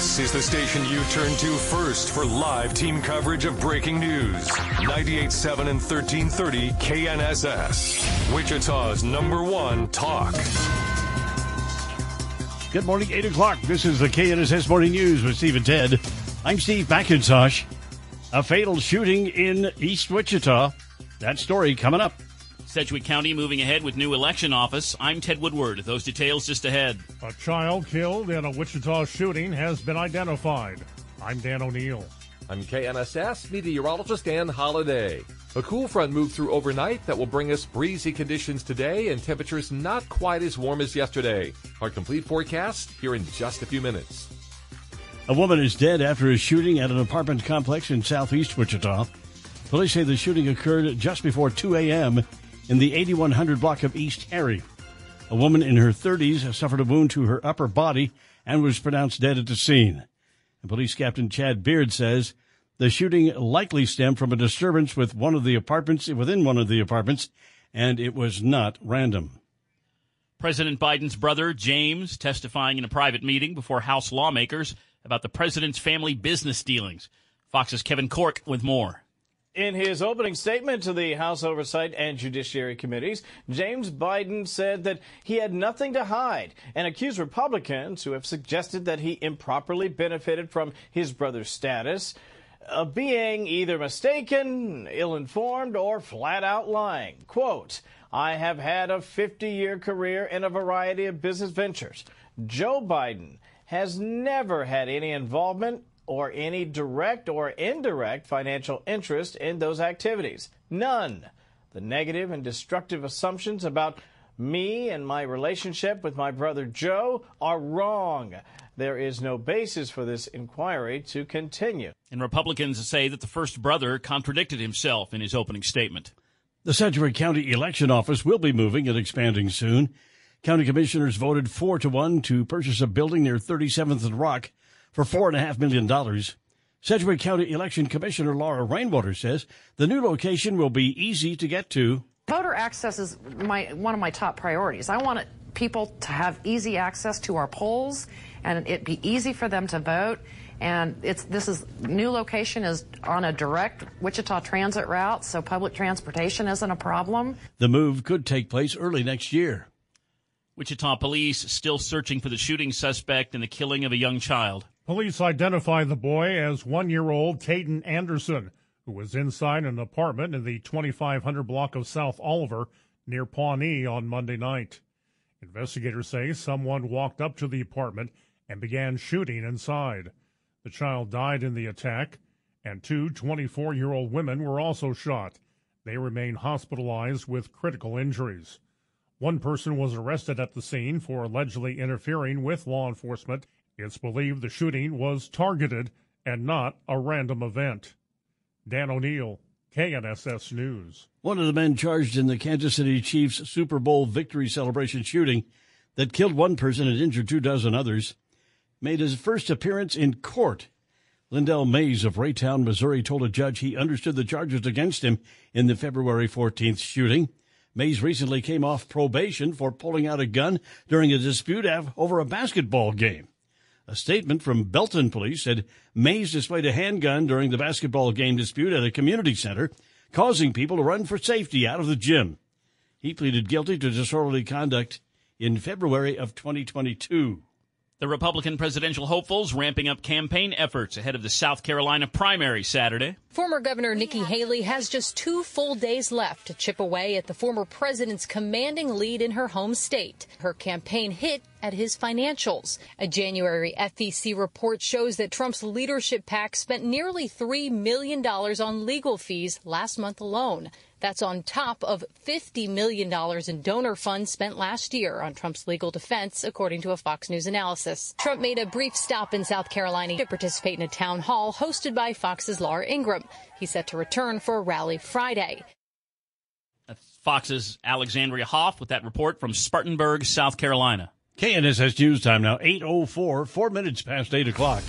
This is the station you turn to first for live team coverage of breaking news. 98.7 and 1330 KNSS. Wichita's number one talk. Good morning, 8 o'clock. This is the KNSS Morning News with Steve and Ted. I'm Steve McIntosh. A fatal shooting in East Wichita. That story coming up. Sedgwick County moving ahead with new election office. I'm Ted Woodward. Those details just ahead. A child killed in a Wichita shooting has been identified. I'm Dan O'Neill. I'm KNSS meteorologist Dan Holliday. A cool front moved through overnight that will bring us breezy conditions today and temperatures not quite as warm as yesterday. Our complete forecast here in just a few minutes. A woman is dead after a shooting at an apartment complex in southeast Wichita. Police say the shooting occurred just before 2 a.m in the 8100 block of East Harry. A woman in her 30s suffered a wound to her upper body and was pronounced dead at the scene. And Police Captain Chad Beard says the shooting likely stemmed from a disturbance with one of the apartments within one of the apartments, and it was not random. President Biden's brother, James, testifying in a private meeting before House lawmakers about the president's family business dealings. Fox's Kevin Corke with more. In his opening statement to the House Oversight and Judiciary Committees, James Biden said that he had nothing to hide and accused Republicans who have suggested that he improperly benefited from his brother's status of being either mistaken, ill informed, or flat out lying. Quote, I have had a 50 year career in a variety of business ventures. Joe Biden has never had any involvement or any direct or indirect financial interest in those activities. None. The negative and destructive assumptions about me and my relationship with my brother Joe are wrong. There is no basis for this inquiry to continue. And Republicans say that the first brother contradicted himself in his opening statement. The Sedgwick County Election Office will be moving and expanding soon. County commissioners voted four to one to purchase a building near 37th and Rock for $4.5 million. Sedgwick County Election Commissioner Laura Rainwater says the new location will be easy to get to. Voter access is my, one of my top priorities. I want people to have easy access to our polls and it be easy for them to vote. And it's this is new location is on a direct Wichita transit route, so public transportation isn't a problem. The move could take place early next year. Wichita police still searching for the shooting suspect in the killing of a young child. Police identify the boy as one year old Caden Anderson, who was inside an apartment in the 2500 block of South Oliver near Pawnee on Monday night. Investigators say someone walked up to the apartment and began shooting inside. The child died in the attack, and two 24 year old women were also shot. They remain hospitalized with critical injuries. One person was arrested at the scene for allegedly interfering with law enforcement it's believed the shooting was targeted and not a random event. Dan O'Neill, KNSS News. One of the men charged in the Kansas City Chiefs Super Bowl victory celebration shooting that killed one person and injured two dozen others made his first appearance in court. Lindell Mays of Raytown, Missouri told a judge he understood the charges against him in the February 14th shooting. Mays recently came off probation for pulling out a gun during a dispute over a basketball game. A statement from Belton police said Mays displayed a handgun during the basketball game dispute at a community center, causing people to run for safety out of the gym. He pleaded guilty to disorderly conduct in February of 2022. The Republican presidential hopefuls ramping up campaign efforts ahead of the South Carolina primary Saturday. Former Governor Nikki Haley has just two full days left to chip away at the former president's commanding lead in her home state. Her campaign hit at his financials. A January FEC report shows that Trump's leadership PAC spent nearly $3 million on legal fees last month alone. That's on top of $50 million in donor funds spent last year on Trump's legal defense, according to a Fox News analysis. Trump made a brief stop in South Carolina to participate in a town hall hosted by Fox's Laura Ingraham. He's set to return for a rally Friday. Fox's Alexandria Hoff with that report from Spartanburg, South Carolina. KNSS News Time now, 8.04, four minutes past 8 o'clock.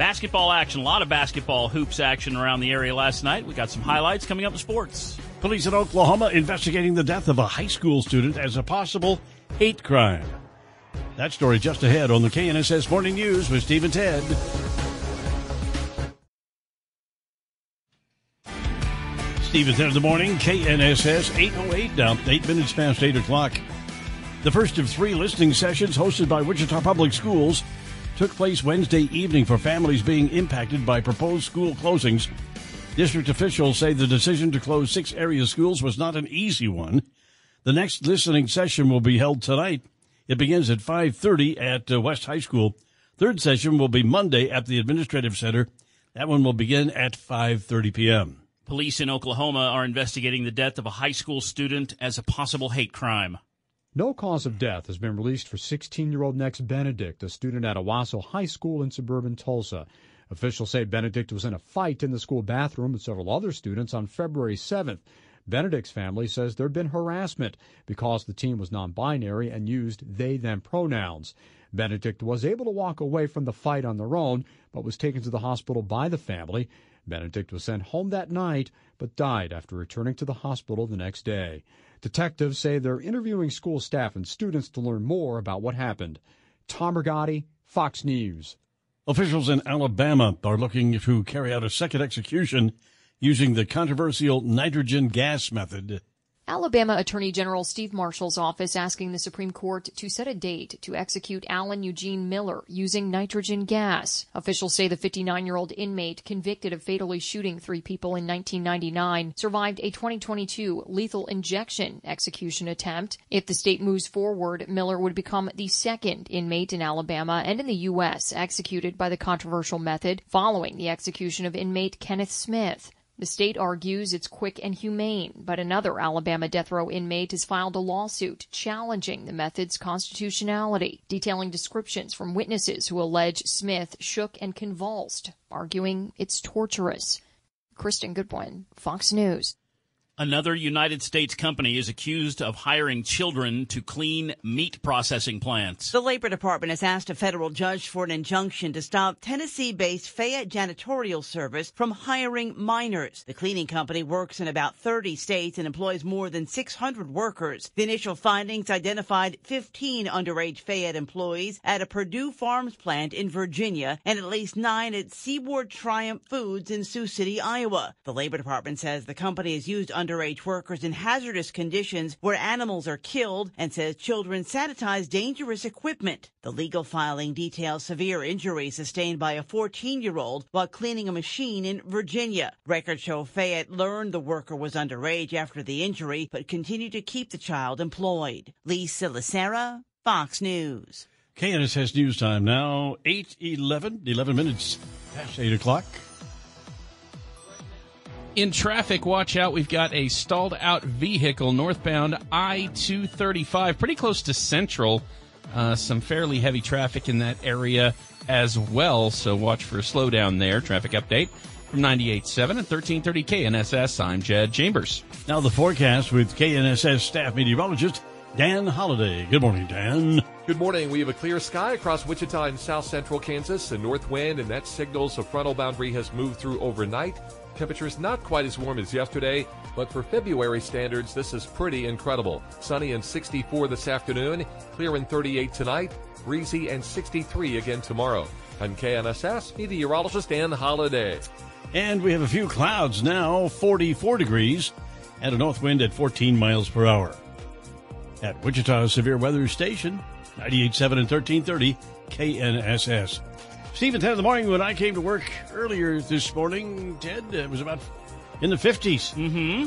Basketball action, a lot of basketball hoops action around the area last night. We got some highlights coming up in sports. Police in Oklahoma investigating the death of a high school student as a possible hate crime. That story just ahead on the KNSS Morning News with Steve and Ted. Steve Ted in the morning, KNSS 808 down, 8 minutes past 8 o'clock. The first of three listening sessions hosted by Wichita Public Schools took place Wednesday evening for families being impacted by proposed school closings. District officials say the decision to close six area schools was not an easy one. The next listening session will be held tonight. It begins at 5:30 at uh, West High School. Third session will be Monday at the Administrative Center. That one will begin at 5:30 p.m. Police in Oklahoma are investigating the death of a high school student as a possible hate crime. No cause of death has been released for 16 year old Nex Benedict, a student at Owasso High School in suburban Tulsa. Officials say Benedict was in a fight in the school bathroom with several other students on February 7th. Benedict's family says there had been harassment because the teen was non binary and used they them pronouns. Benedict was able to walk away from the fight on their own, but was taken to the hospital by the family. Benedict was sent home that night, but died after returning to the hospital the next day. Detectives say they're interviewing school staff and students to learn more about what happened. Tom Rigotti, Fox News. Officials in Alabama are looking to carry out a second execution using the controversial nitrogen gas method. Alabama Attorney General Steve Marshall's office asking the Supreme Court to set a date to execute Alan Eugene Miller using nitrogen gas. Officials say the 59 year old inmate convicted of fatally shooting three people in 1999 survived a 2022 lethal injection execution attempt. If the state moves forward, Miller would become the second inmate in Alabama and in the U.S. executed by the controversial method following the execution of inmate Kenneth Smith. The state argues it's quick and humane, but another Alabama death row inmate has filed a lawsuit challenging the method's constitutionality, detailing descriptions from witnesses who allege Smith shook and convulsed, arguing it's torturous. Kristen Goodwin, Fox News. Another United States company is accused of hiring children to clean meat processing plants. The Labor Department has asked a federal judge for an injunction to stop Tennessee based Fayette Janitorial Service from hiring minors. The cleaning company works in about 30 states and employs more than 600 workers. The initial findings identified 15 underage Fayette employees at a Perdue Farms plant in Virginia and at least nine at Seaboard Triumph Foods in Sioux City, Iowa. The Labor Department says the company has used under underage workers in hazardous conditions where animals are killed and says children sanitize dangerous equipment. The legal filing details severe injuries sustained by a 14 year old while cleaning a machine in Virginia. Records show Fayette learned the worker was underage after the injury, but continued to keep the child employed. Lisa Lacera, Fox News. KNSS News Time now, 8 11, 11 minutes past 8 o'clock. In traffic, watch out. We've got a stalled out vehicle northbound I 235, pretty close to Central. Uh, some fairly heavy traffic in that area as well, so watch for a slowdown there. Traffic update from 98.7 and 1330 KNSS. I'm Jed Chambers. Now the forecast with KNSS staff meteorologist Dan Holliday. Good morning, Dan. Good morning. We have a clear sky across Wichita and south central Kansas, a north wind, and that signals a frontal boundary has moved through overnight. Temperatures not quite as warm as yesterday, but for February standards, this is pretty incredible. Sunny and 64 this afternoon, clear and 38 tonight, breezy and 63 again tomorrow. I'm KNSS meteorologist Dan Holliday. And we have a few clouds now, 44 degrees, and a north wind at 14 miles per hour. At Wichita's Severe Weather Station, 98.7 and 1330 KNSS. Steve at 10 in the morning when I came to work earlier this morning, Ted, it was about in the 50s. Mm-hmm.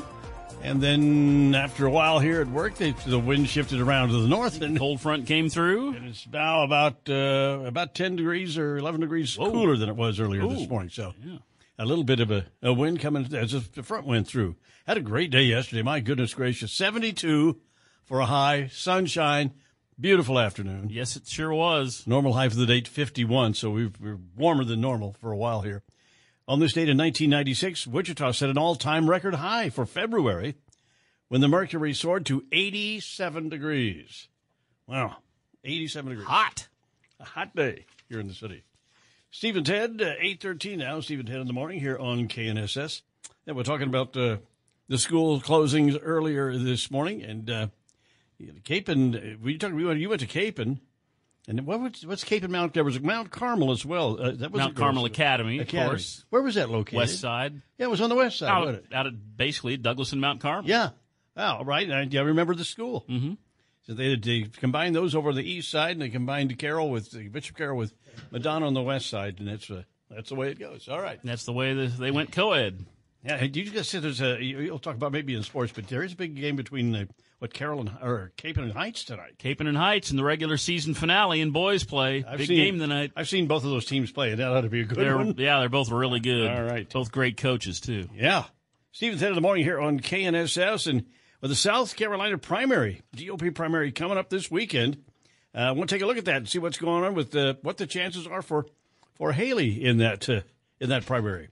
And then after a while here at work, they, the wind shifted around to the north, and cold front came through. And it's now about uh, about ten degrees or eleven degrees cooler than it was earlier this morning. So Yeah. a little bit of a, a wind coming as the front went through. Had a great day yesterday. My goodness gracious, seventy-two for a high, sunshine, beautiful afternoon. Yes, it sure was. Normal high for the date fifty-one, so we've, we're warmer than normal for a while here. On this date in 1996, Wichita set an all-time record high for February when the mercury soared to 87 degrees. Wow, 87 degrees. Hot. A hot day here in the city. Steve and Ted, uh, 8.13 now, Steve and Ted in the morning here on KNSS. And we're talking about uh, the school closings earlier this morning. And uh, Kapaun, we talked, we went, you went to Kapaun. And what was, what's Kapaun Mount? There was Mount Carmel as well. Uh, that was Mount Carmel Academy, of course. Where was that located? West side. Yeah, it was on the west side, Out, wasn't it? out at basically Douglas and Mount Carmel. Yeah. Oh, right. I, I remember the school. Mm-hmm. So they, they combined those over the east side, and they combined Carroll with Bishop Carroll with Madonna on the west side, and that's uh, that's the way it goes. All right. And That's the way they went co-ed. Yeah, you just said there's a. you- You'll talk about maybe in sports, but there is a big game between uh, what Carolyn and or Kapaun and Heights tonight. Kapaun and Heights in the regular season finale in boys play. I've Big seen- game tonight. I've seen both of those teams play, and that ought to be a good They're, one. yeah, they're both really good. All right. Both great coaches, too. Yeah. Stephen Ted in the morning here on KNSS and with the South Carolina primary, GOP primary coming up this weekend. Uh, we'll take a look at that and see what's going on with uh, what the chances are for for Haley in that uh, in that primary.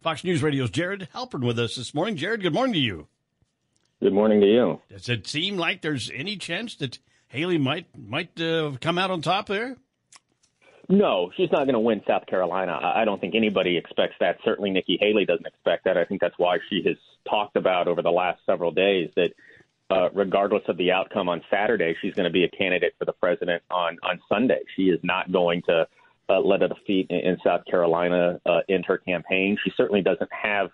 Fox News Radio's Jared Halpern with us this morning. Jared, good morning to you. Good morning to you. Does it seem like there's any chance that Haley might might uh, come out on top there? No, she's not going to win South Carolina. I don't think anybody expects that. Certainly, Nikki Haley doesn't expect that. I think that's why she has talked about over the last several days that, uh, regardless of the outcome on Saturday, she's going to be a candidate for the president on on Sunday. She is not going to uh, let a defeat in, in South Carolina uh, end her campaign. She certainly doesn't have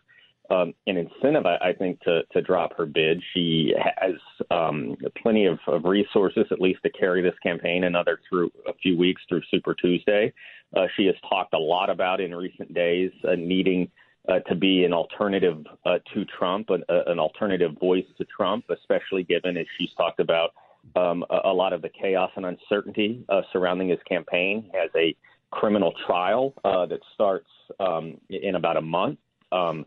um, an incentive, I, I think, to, to drop her bid. She has um, plenty of, of resources, at least, to carry this campaign another through a few weeks through Super Tuesday. Uh, she has talked a lot about in recent days uh, needing uh, to be an alternative uh, to Trump, an, uh, an alternative voice to Trump, especially given, as she's talked about, um, a, a lot of the chaos and uncertainty uh, surrounding his campaign. He has a criminal trial uh, that starts um, in about a month. Um,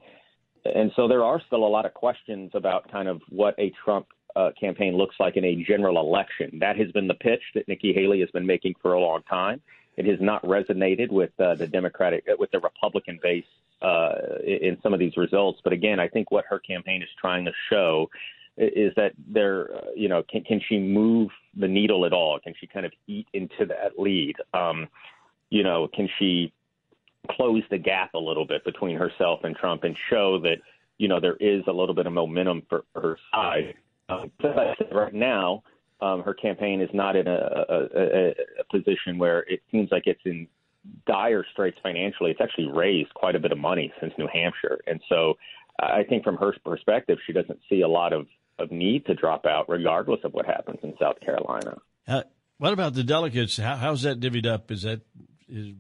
and so there are still a lot of questions about kind of what a Trump uh, campaign looks like in a general election. That has been the pitch that Nikki Haley has been making for a long time. It has not resonated with uh, the Democratic, with the Republican base uh, in some of these results. But again, I think what her campaign is trying to show is that there, uh, you know, can, can she move the needle at all? Can she kind of eat into that lead? Um, you know, can she close the gap a little bit between herself and Trump and show that you know there is a little bit of momentum for, her side. Um, but said, right now, um, her campaign is not in a, a, a, a position where it seems like it's in dire straits financially. It's actually raised quite a bit of money since New Hampshire, and so I think from her perspective, she doesn't see a lot of of need to drop out, regardless of what happens in South Carolina. Uh, what about the delegates? How, how's that divvied up? Is that is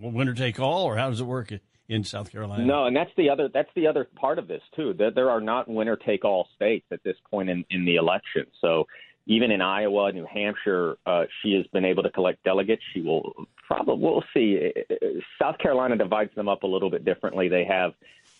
winner take all, or how does it work in South Carolina? No, and that's the other that's the other part of this too. That there are not winner take all states at this point in, in the election. So even in Iowa, New Hampshire, uh, she has been able to collect delegates. She will probably we'll see. South Carolina divides them up a little bit differently. They have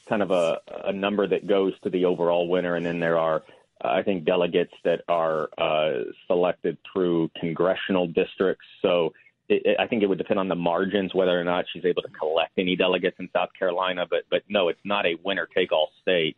kind of a, a number that goes to the overall winner, and then there are I think delegates that are uh, selected through congressional districts. So it, I think it would depend on the margins whether or not she's able to collect any delegates in South Carolina. But but no, it's not a winner take all state.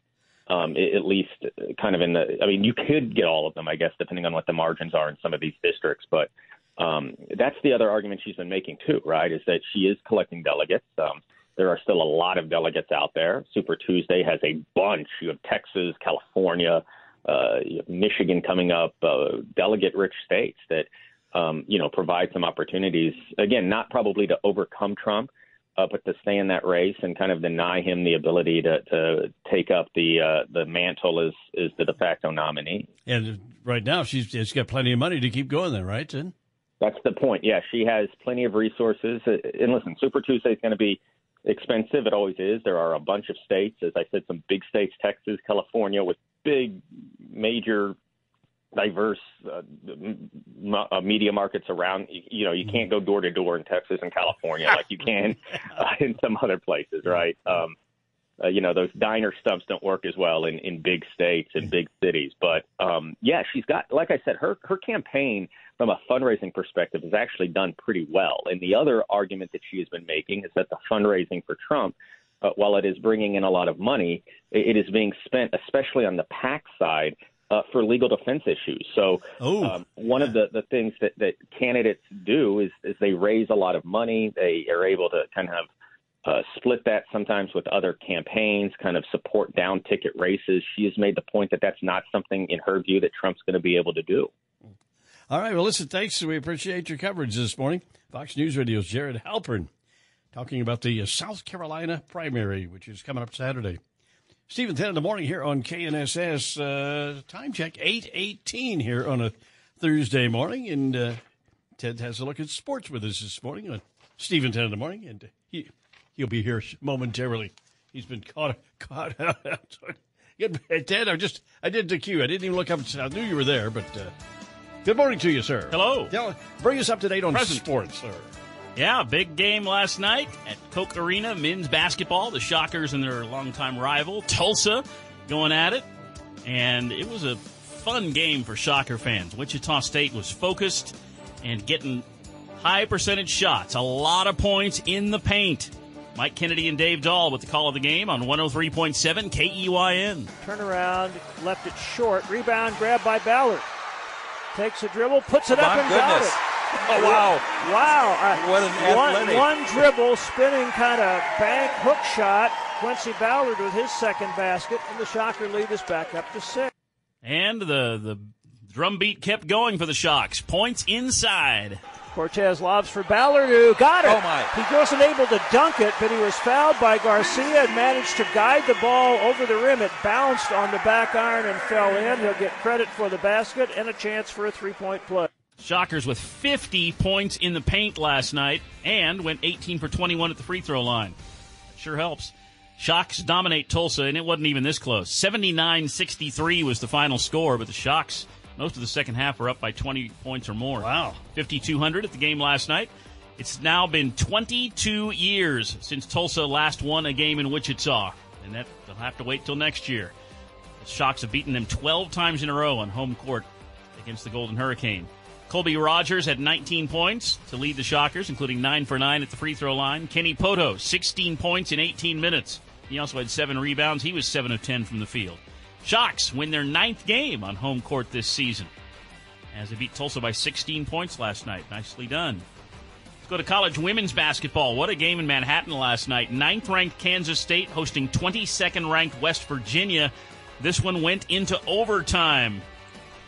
Um, at least uh, kind of in the. I mean, you could get all of them, I guess, depending on what the margins are in some of these districts. But um, that's the other argument she's been making too, right? Is that she is collecting delegates. Um, there are still a lot of delegates out there. Super Tuesday has a bunch. You have Texas, California, uh, you have Michigan coming up, uh, delegate-rich states that um, you know provide some opportunities. Again, not probably to overcome Trump, uh, but to stay in that race and kind of deny him the ability to, to take up the uh, the mantle as is the de facto nominee. And right now, she's she's got plenty of money to keep going there, right? Then? That's the point. Yeah, she has plenty of resources. Uh, And listen, Super Tuesday is going to be expensive. It always is. There are a bunch of states, as I said, some big states, Texas, California, with big, major, diverse uh, m- uh, media markets around. You, you know, you can't go door to door in Texas and California like you can uh, in some other places, right? Um, uh, you know those diner stumps don't work as well in in big states and big cities but um yeah she's got like i said her her campaign from a fundraising perspective has actually done pretty well and the other argument that she has been making is that the fundraising for trump uh, while it is bringing in a lot of money it, it is being spent especially on the pac side uh, for legal defense issues. So um, one of the, the things that, that candidates do is, is they raise a lot of money. They are able to kind of uh, split that sometimes with other campaigns, kind of support down ticket races. She has made the point that that's not something, in her view, that Trump's going to be able to do. All right. Well, listen, thanks. We appreciate your coverage this morning. Fox News Radio's Jared Halpern talking about the uh, South Carolina primary, which is coming up Saturday. Stephen 10 in the morning here on KNSS. Uh, time check 818 here on a Thursday morning. And uh, Ted has a look at sports with us this morning on Stephen 10 in the morning. And he, he'll be here momentarily. He's been caught, caught out. Ted, I just, I did the cue. I didn't even look up. I knew you were there, but uh, good morning to you, sir. Hello. Tell, bring us up to date on Present. sports, sir. Yeah, big game last night at Koch Arena, men's basketball. The Shockers and their longtime rival, Tulsa, going at it. And it was a fun game for Shocker fans. Wichita State was focused and getting high percentage shots, a lot of points in the paint. Mike Kennedy and Dave Dahl with the call of the game on 103.7 KEYN. Turn around, left it short. Rebound grab by Ballard. Takes a dribble, puts it Oh, up my and got it. Oh, wow. Wow. Uh, What an one, one dribble, spinning kind of bank hook shot. Quincy Ballard with his second basket, and the Shocker lead is back up to six. And the, the drum beat kept going for the Shocks. Points inside. Cortez lobs for Ballard, who got it. Oh, my. He wasn't able to dunk it, but he was fouled by Garcia and managed to guide the ball over the rim. It bounced on the back iron and fell in. He'll get credit for the basket and a chance for a three-point play. Shockers with 50 points in the paint last night and went 18 for 21 at the free throw line. Sure helps. Shocks dominate Tulsa, and it wasn't even this close. 79 63 was the final score, but the Shocks, most of the second half, were up by 20 points or more. Wow. 5,200 at the game last night. It's now been 22 years since Tulsa last won a game in Wichita, and that they'll have to wait till next year. The Shocks have beaten them 12 times in a row on home court against the Golden Hurricane. Colby Rogers had 19 points to lead the Shockers, including 9 for 9 at the free throw line. Kenny Pohto, 16 points in 18 minutes. He also had 7 rebounds. He was 7 of 10 from the field. Shocks win their ninth game on home court this season as they beat Tulsa by 16 points last night. Nicely done. Let's go to college women's basketball. What a game in Manhattan last night. Ninth ranked Kansas State hosting 22nd ranked West Virginia. This one went into overtime.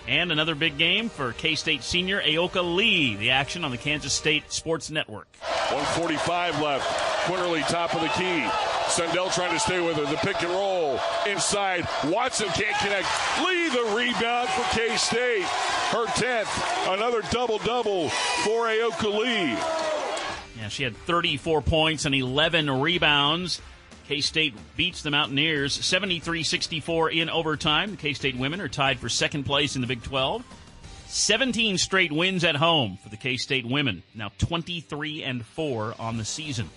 And another big game for K State senior Ayoka Lee. The action on the Kansas State Sports Network. 145 left. Quinerly top of the key. Sundell trying to stay with her. The pick and roll inside. Watson can't connect. Lee the rebound for K State. Her 10th. Another double double for Ayoka Lee. Yeah, she had 34 points and 11 rebounds. K State beats the Mountaineers 73 64 in overtime. The K State women are tied for second place in the Big 12. 17 straight wins at home for the K State women. Now 23 and 4 on the season.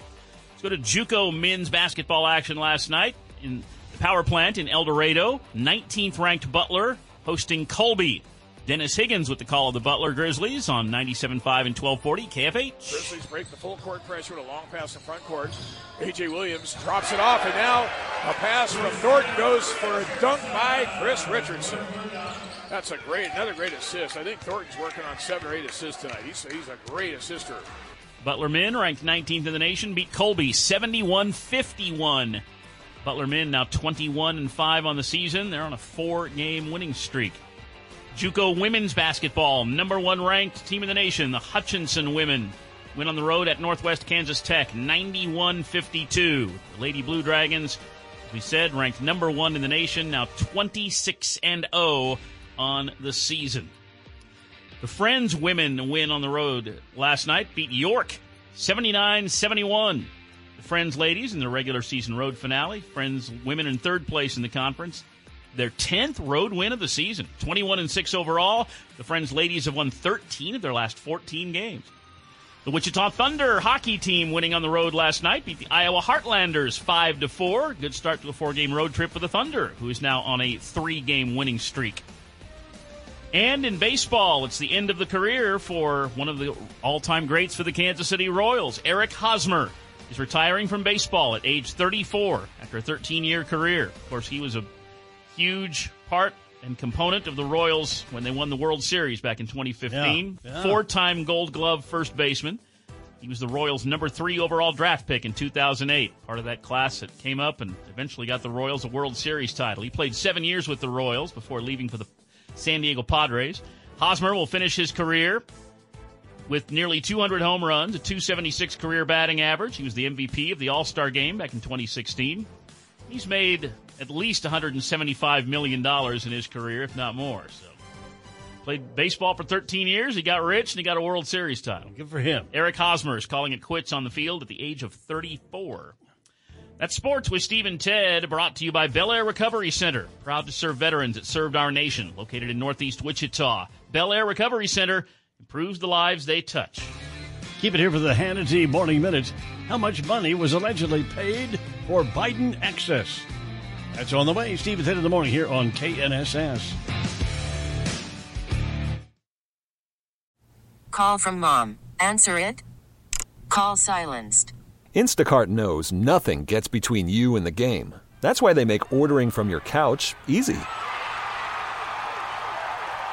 Let's go to Juco men's basketball action last night in the power plant in El Dorado. 19th ranked Butler hosting Colby. Dennis Higgins with the call of the Butler Grizzlies on 97.5 and 1240 KFH. Grizzlies break the full court pressure with a long pass in front court. A.J. Williams drops it off, and now a pass from Thornton goes for a dunk by Chris Richardson. That's a great, another great assist. I think Thornton's working on seven or eight assists tonight. He's, he's a great assister. Butler men, ranked 19th in the nation, beat Colby 71 51. Butler men now 21 and 5 on the season. They're on a four game winning streak. Juco women's basketball, number one ranked team in the nation, the Hutchinson women. Win on the road at Northwest Kansas Tech, 91 52. The Lady Blue Dragons, as we said, ranked number one in the nation, now 26 and 0 on the season. The Friends women win on the road last night, beat York 79 71. The Friends ladies in the regular season road finale. Friends women in third place in the conference. Their 10th road win of the season. 21 and 6 overall. The Friends ladies have won 13 of their last 14 games. The Wichita Thunder hockey team winning on the road last night beat the Iowa Heartlanders 5 to 4. Good start to a four-game road trip for the Thunder, who is now on a three-game winning streak. And in baseball, it's the end of the career for one of the all-time greats for the Kansas City Royals, Eric Hosmer. He's retiring from baseball at age 34 after a 13-year career. Of course, he was a huge part and component of the Royals when they won the World Series back in 2015. Yeah, yeah. Four time Gold Glove first baseman. He was the Royals' number three overall draft pick in 2008. Part of that class that came up and eventually got the Royals a World Series title. He played seven years with the Royals before leaving for the San Diego Padres. Hosmer will finish his career with nearly 200 home runs, a 276 career batting average. He was the MVP of the All Star game back in 2016. He's made at least $175 million in his career, if not more. So, played baseball for 13 years. He got rich and he got a World Series title. Good for him. Eric Hosmer is calling it quits on the field at the age of 34. That's sports with Steve and Ted, brought to you by Bel Air Recovery Center. Proud to serve veterans that served our nation. Located in Northeast Wichita. Bel Air Recovery Center improves the lives they touch. Keep it here for the Hannity Morning Minute. How much money was allegedly paid for Biden access? That's on the way. Steve and Ted in the morning here on KNSS. Call from mom. Answer it. Call silenced. Instacart knows nothing gets between you and the game. That's why they make ordering from your couch easy.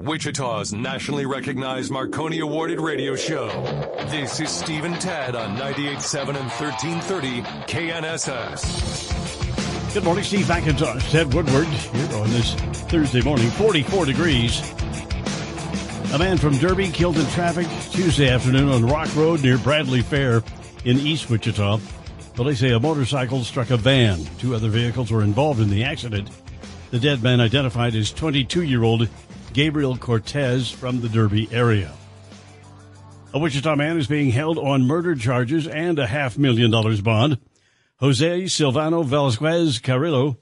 Wichita's nationally recognized Marconi awarded radio show. This is Stephen Tad on 98.7 and 1330 KNSS. Good morning, Steve McIntosh, Ted Woodward here on this Thursday morning. 44 degrees. A man from Derby killed in traffic Tuesday afternoon on Rock Road near Bradley Fair in East Wichita. Police say a motorcycle struck a van. Two other vehicles were involved in the accident. The dead man identified as 22 year old Gabriel Cortez from the Derby area. A Wichita man is being held on murder charges and a half million dollars bond. Jose Silvano Velasquez Carrillo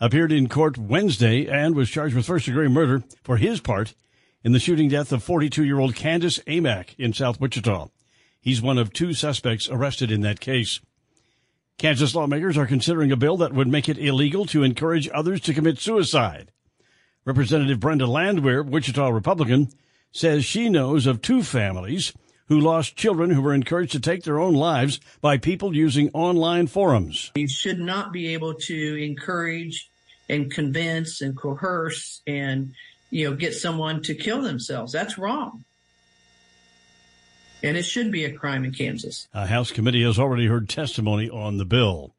appeared in court Wednesday and was charged with first degree murder for his part in the shooting death of 42 year old Candace Amack in South Wichita. He's one of two suspects arrested in that case. Kansas lawmakers are considering a bill that would make it illegal to encourage others to commit suicide. Representative Brenda Landwehr, Wichita Republican, says she knows of two families who lost children who were encouraged to take their own lives by people using online forums. You should not be able to encourage and convince and coerce and, you know, get someone to kill themselves. That's wrong. And it should be a crime in Kansas. A House committee has already heard testimony on the bill.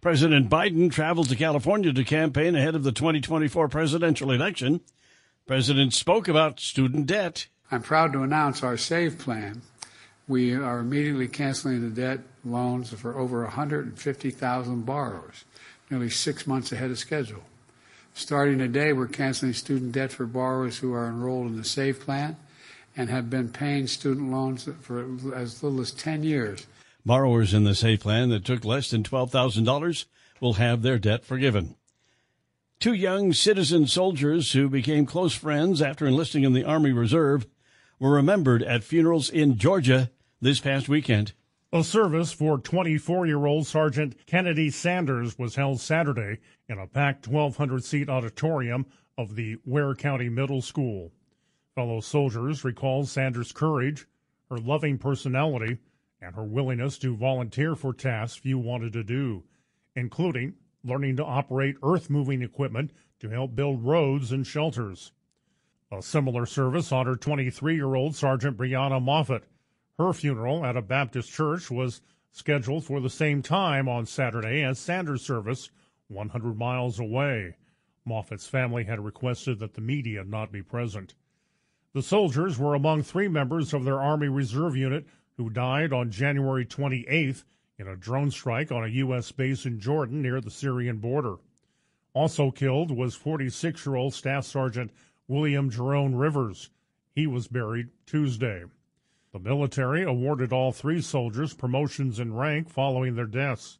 President Biden traveled to California to campaign ahead of the 2024 presidential election. President spoke about student debt. I'm proud to announce our SAVE plan. We are immediately canceling the debt loans for over 150,000 borrowers, nearly six months ahead of schedule. Starting today, we're canceling student debt for borrowers who are enrolled in the SAVE plan and have been paying student loans for as little as 10 years. Borrowers in the SAVE plan that took less than $12,000 will have their debt forgiven. Two young citizen soldiers who became close friends after enlisting in the Army Reserve were remembered at funerals in Georgia this past weekend. A service for 24 year old Sergeant Kennedy Sanders was held Saturday in a packed 1,200 seat auditorium of the Ware County Middle School. Fellow soldiers recalled Sanders' courage, her loving personality, and her willingness to volunteer for tasks few wanted to do, including learning to operate earth moving equipment to help build roads and shelters. A similar service honored 23 year old Sergeant Brianna Moffett. Her funeral at a Baptist church was scheduled for the same time on Saturday as Sanders' service, 100 miles away. Moffett's family had requested that the media not be present. The soldiers were among three members of their Army Reserve unit who died on January 28th in a drone strike on a U.S. base in Jordan near the Syrian border. Also killed was 46 year old Staff Sergeant William Jerome Rivers. He was buried Tuesday. The military awarded all three soldiers promotions in rank following their deaths.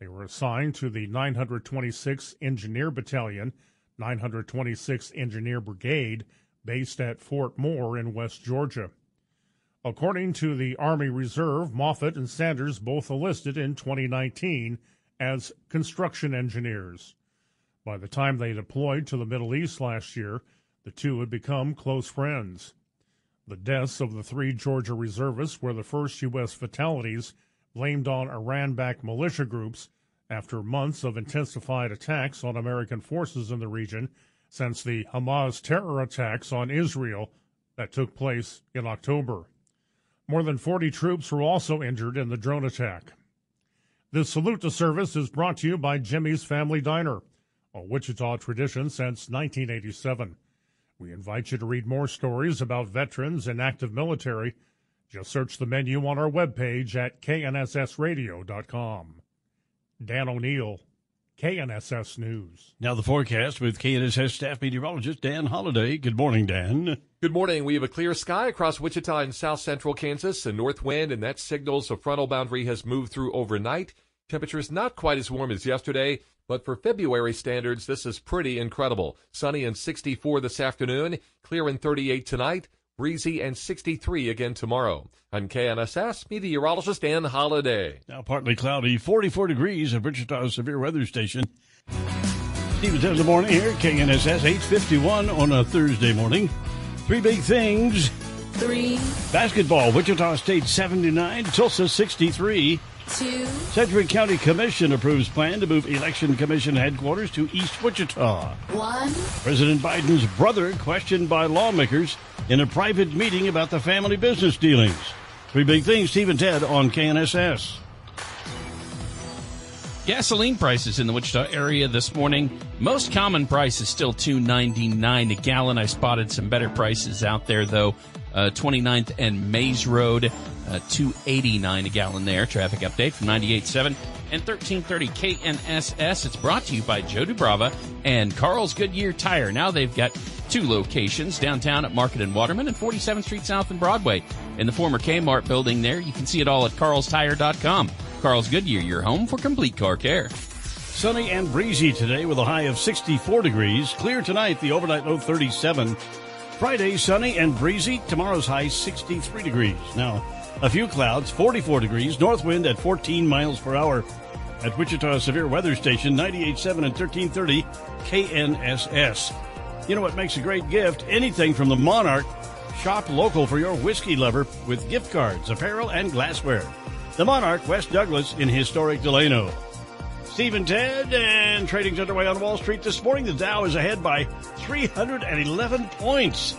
They were assigned to the 926 Engineer Battalion, 926 Engineer Brigade, based at Fort Moore in West Georgia. According to the Army Reserve, Moffett and Sanders both enlisted in 2019 as construction engineers. By the time they deployed to the Middle East last year, the two had become close friends. The deaths of the three Georgia reservists were the first U.S. fatalities blamed on Iran backed militia groups after months of intensified attacks on American forces in the region since the Hamas terror attacks on Israel that took place in October. More than 40 troops were also injured in the drone attack. This salute to service is brought to you by Jimmy's Family Diner, a Wichita tradition since 1987. We invite you to read more stories about veterans and active military. Just search the menu on our webpage at knssradio.com. Dan O'Neill, KNSS News. Now the forecast with KNSS staff meteorologist Dan Holliday. Good morning, Dan. Good morning. We have a clear sky across Wichita and south central Kansas, a north wind, and that signals a frontal boundary has moved through overnight. Temperatures not quite as warm as yesterday, but for February standards, this is pretty incredible. Sunny and 64 this afternoon, clear and 38 tonight, breezy and 63 again tomorrow. I'm KNSS meteorologist Dan Holliday. Now partly cloudy, 44 degrees at Wichita's severe weather station. Steve in the morning here, KNSS 851 on a Thursday morning. Three big things. Three. Basketball, Wichita State 79, Tulsa 63. Two. Sedgwick County Commission approves plan to move Election Commission headquarters to East Wichita. One. President Biden's brother questioned by lawmakers in a private meeting about the family business dealings. Three big things, Steve and Ted on KNSS. Gasoline prices in the Wichita area this morning. Most common price is still two ninety nine a gallon. I spotted some better prices out there though. Uh, 29th and Mays Road, uh, 289 a gallon there. Traffic update from 98.7 and 1330 KNSS. It's brought to you by Joe Dubrava and Carl's Goodyear Tire. Now they've got two locations downtown at Market and Waterman and 47th Street South and Broadway. In the former Kmart building there, you can see it all at carlstire.com. Carl's Goodyear, your home for complete car care. Sunny and breezy today with a high of 64 degrees. Clear tonight, the overnight low 37. Friday, sunny and breezy. Tomorrow's high 63 degrees. Now, a few clouds, 44 degrees. North wind at 14 miles per hour. At Wichita Severe Weather Station, 98.7 and 1330 KNSS. You know what makes a great gift? Anything from the Monarch. Shop local for your whiskey lover with gift cards, apparel, and glassware. The Monarch, West Douglas in historic Delano. Stephen Ted and trading's underway on Wall Street this morning. The Dow is ahead by 311 points.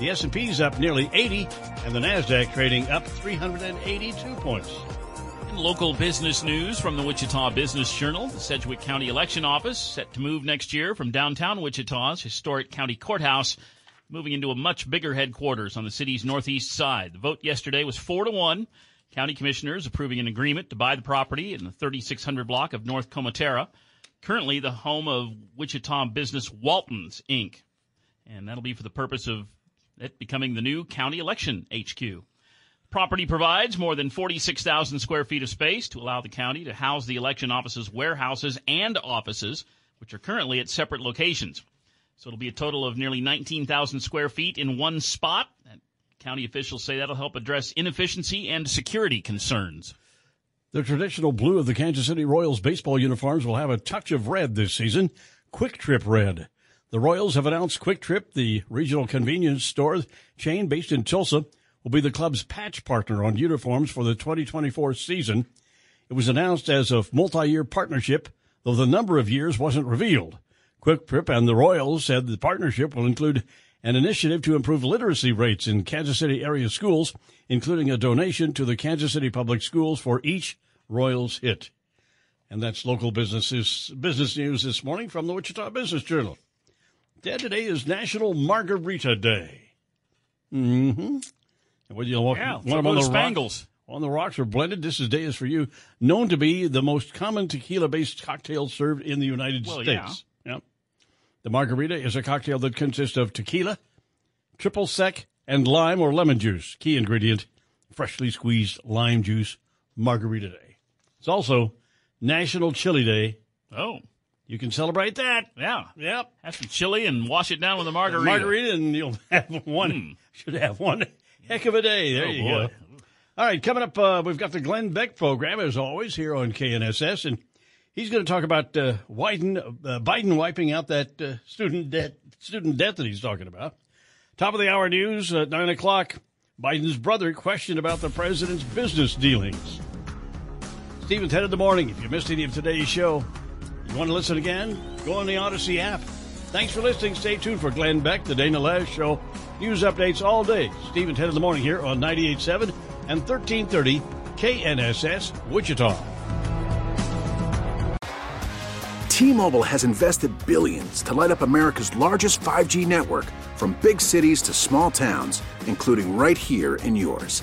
The S&P's up nearly 80 and the Nasdaq trading up 382 points. In local business news from the Wichita Business Journal, the Sedgwick County Election Office set to move next year from downtown Wichita's historic county courthouse, moving into a much bigger headquarters on the city's northeast side. The vote yesterday was 4 to 1. County commissioners approving an agreement to buy the property in the 3600 block of North Comotara. currently the home of Wichita business Waltons Inc. And that'll be for the purpose of it becoming the new county election HQ. Property provides more than 46,000 square feet of space to allow the county to house the election office's warehouses and offices, which are currently at separate locations. So it'll be a total of nearly 19,000 square feet in one spot. And county officials say that'll help address inefficiency and security concerns. The traditional blue of the Kansas City Royals baseball uniforms will have a touch of red this season. QuikTrip Red. The Royals have announced QuikTrip, the regional convenience store chain based in Tulsa, will be the club's patch partner on uniforms for the 2024 season. It was announced as a multi-year partnership, though the number of years wasn't revealed. QuikTrip and the Royals said the partnership will include an initiative to improve literacy rates in Kansas City area schools, including a donation to the Kansas City Public Schools for each Royals hit. And that's local business news this morning from the Wichita Business Journal. Dad, today is National Margarita Day. Mm-hmm. And whether you want, Yeah, want them on the Spangles. Rocks, on the rocks or blended, this is day is for you. Known to be the most common tequila-based cocktail served in the United Well, States. Yep. The margarita is a cocktail that consists of tequila, triple sec, and lime or lemon juice. Key ingredient, freshly squeezed lime juice, margarita day. It's also National Chili Day. Oh. You can celebrate that. Yeah. Yep. Have some chili and wash it down with a margarita. Margarita, and you'll have one. Should have one heck of a day. There Oh, you boy. go. All right, coming up, uh, we've got the Glenn Beck program as always here on KNSS, and he's going to talk about uh, Biden, uh, Biden wiping out that uh, student debt, student debt that he's talking about. Top of the hour news at nine o'clock. Biden's brother questioned about the president's business dealings. Steve and Ted in the Morning. If you missed any of today's show, you want to listen again? Go on the Audacy app. Thanks for listening. Stay tuned for Glenn Beck, the Dana Loesch Show. News updates all day. Steve and Ted in the Morning here on 98.7 and 1330 KNSS Wichita. T-Mobile has invested billions to light up America's largest 5G network from big cities to small towns, including right here in yours.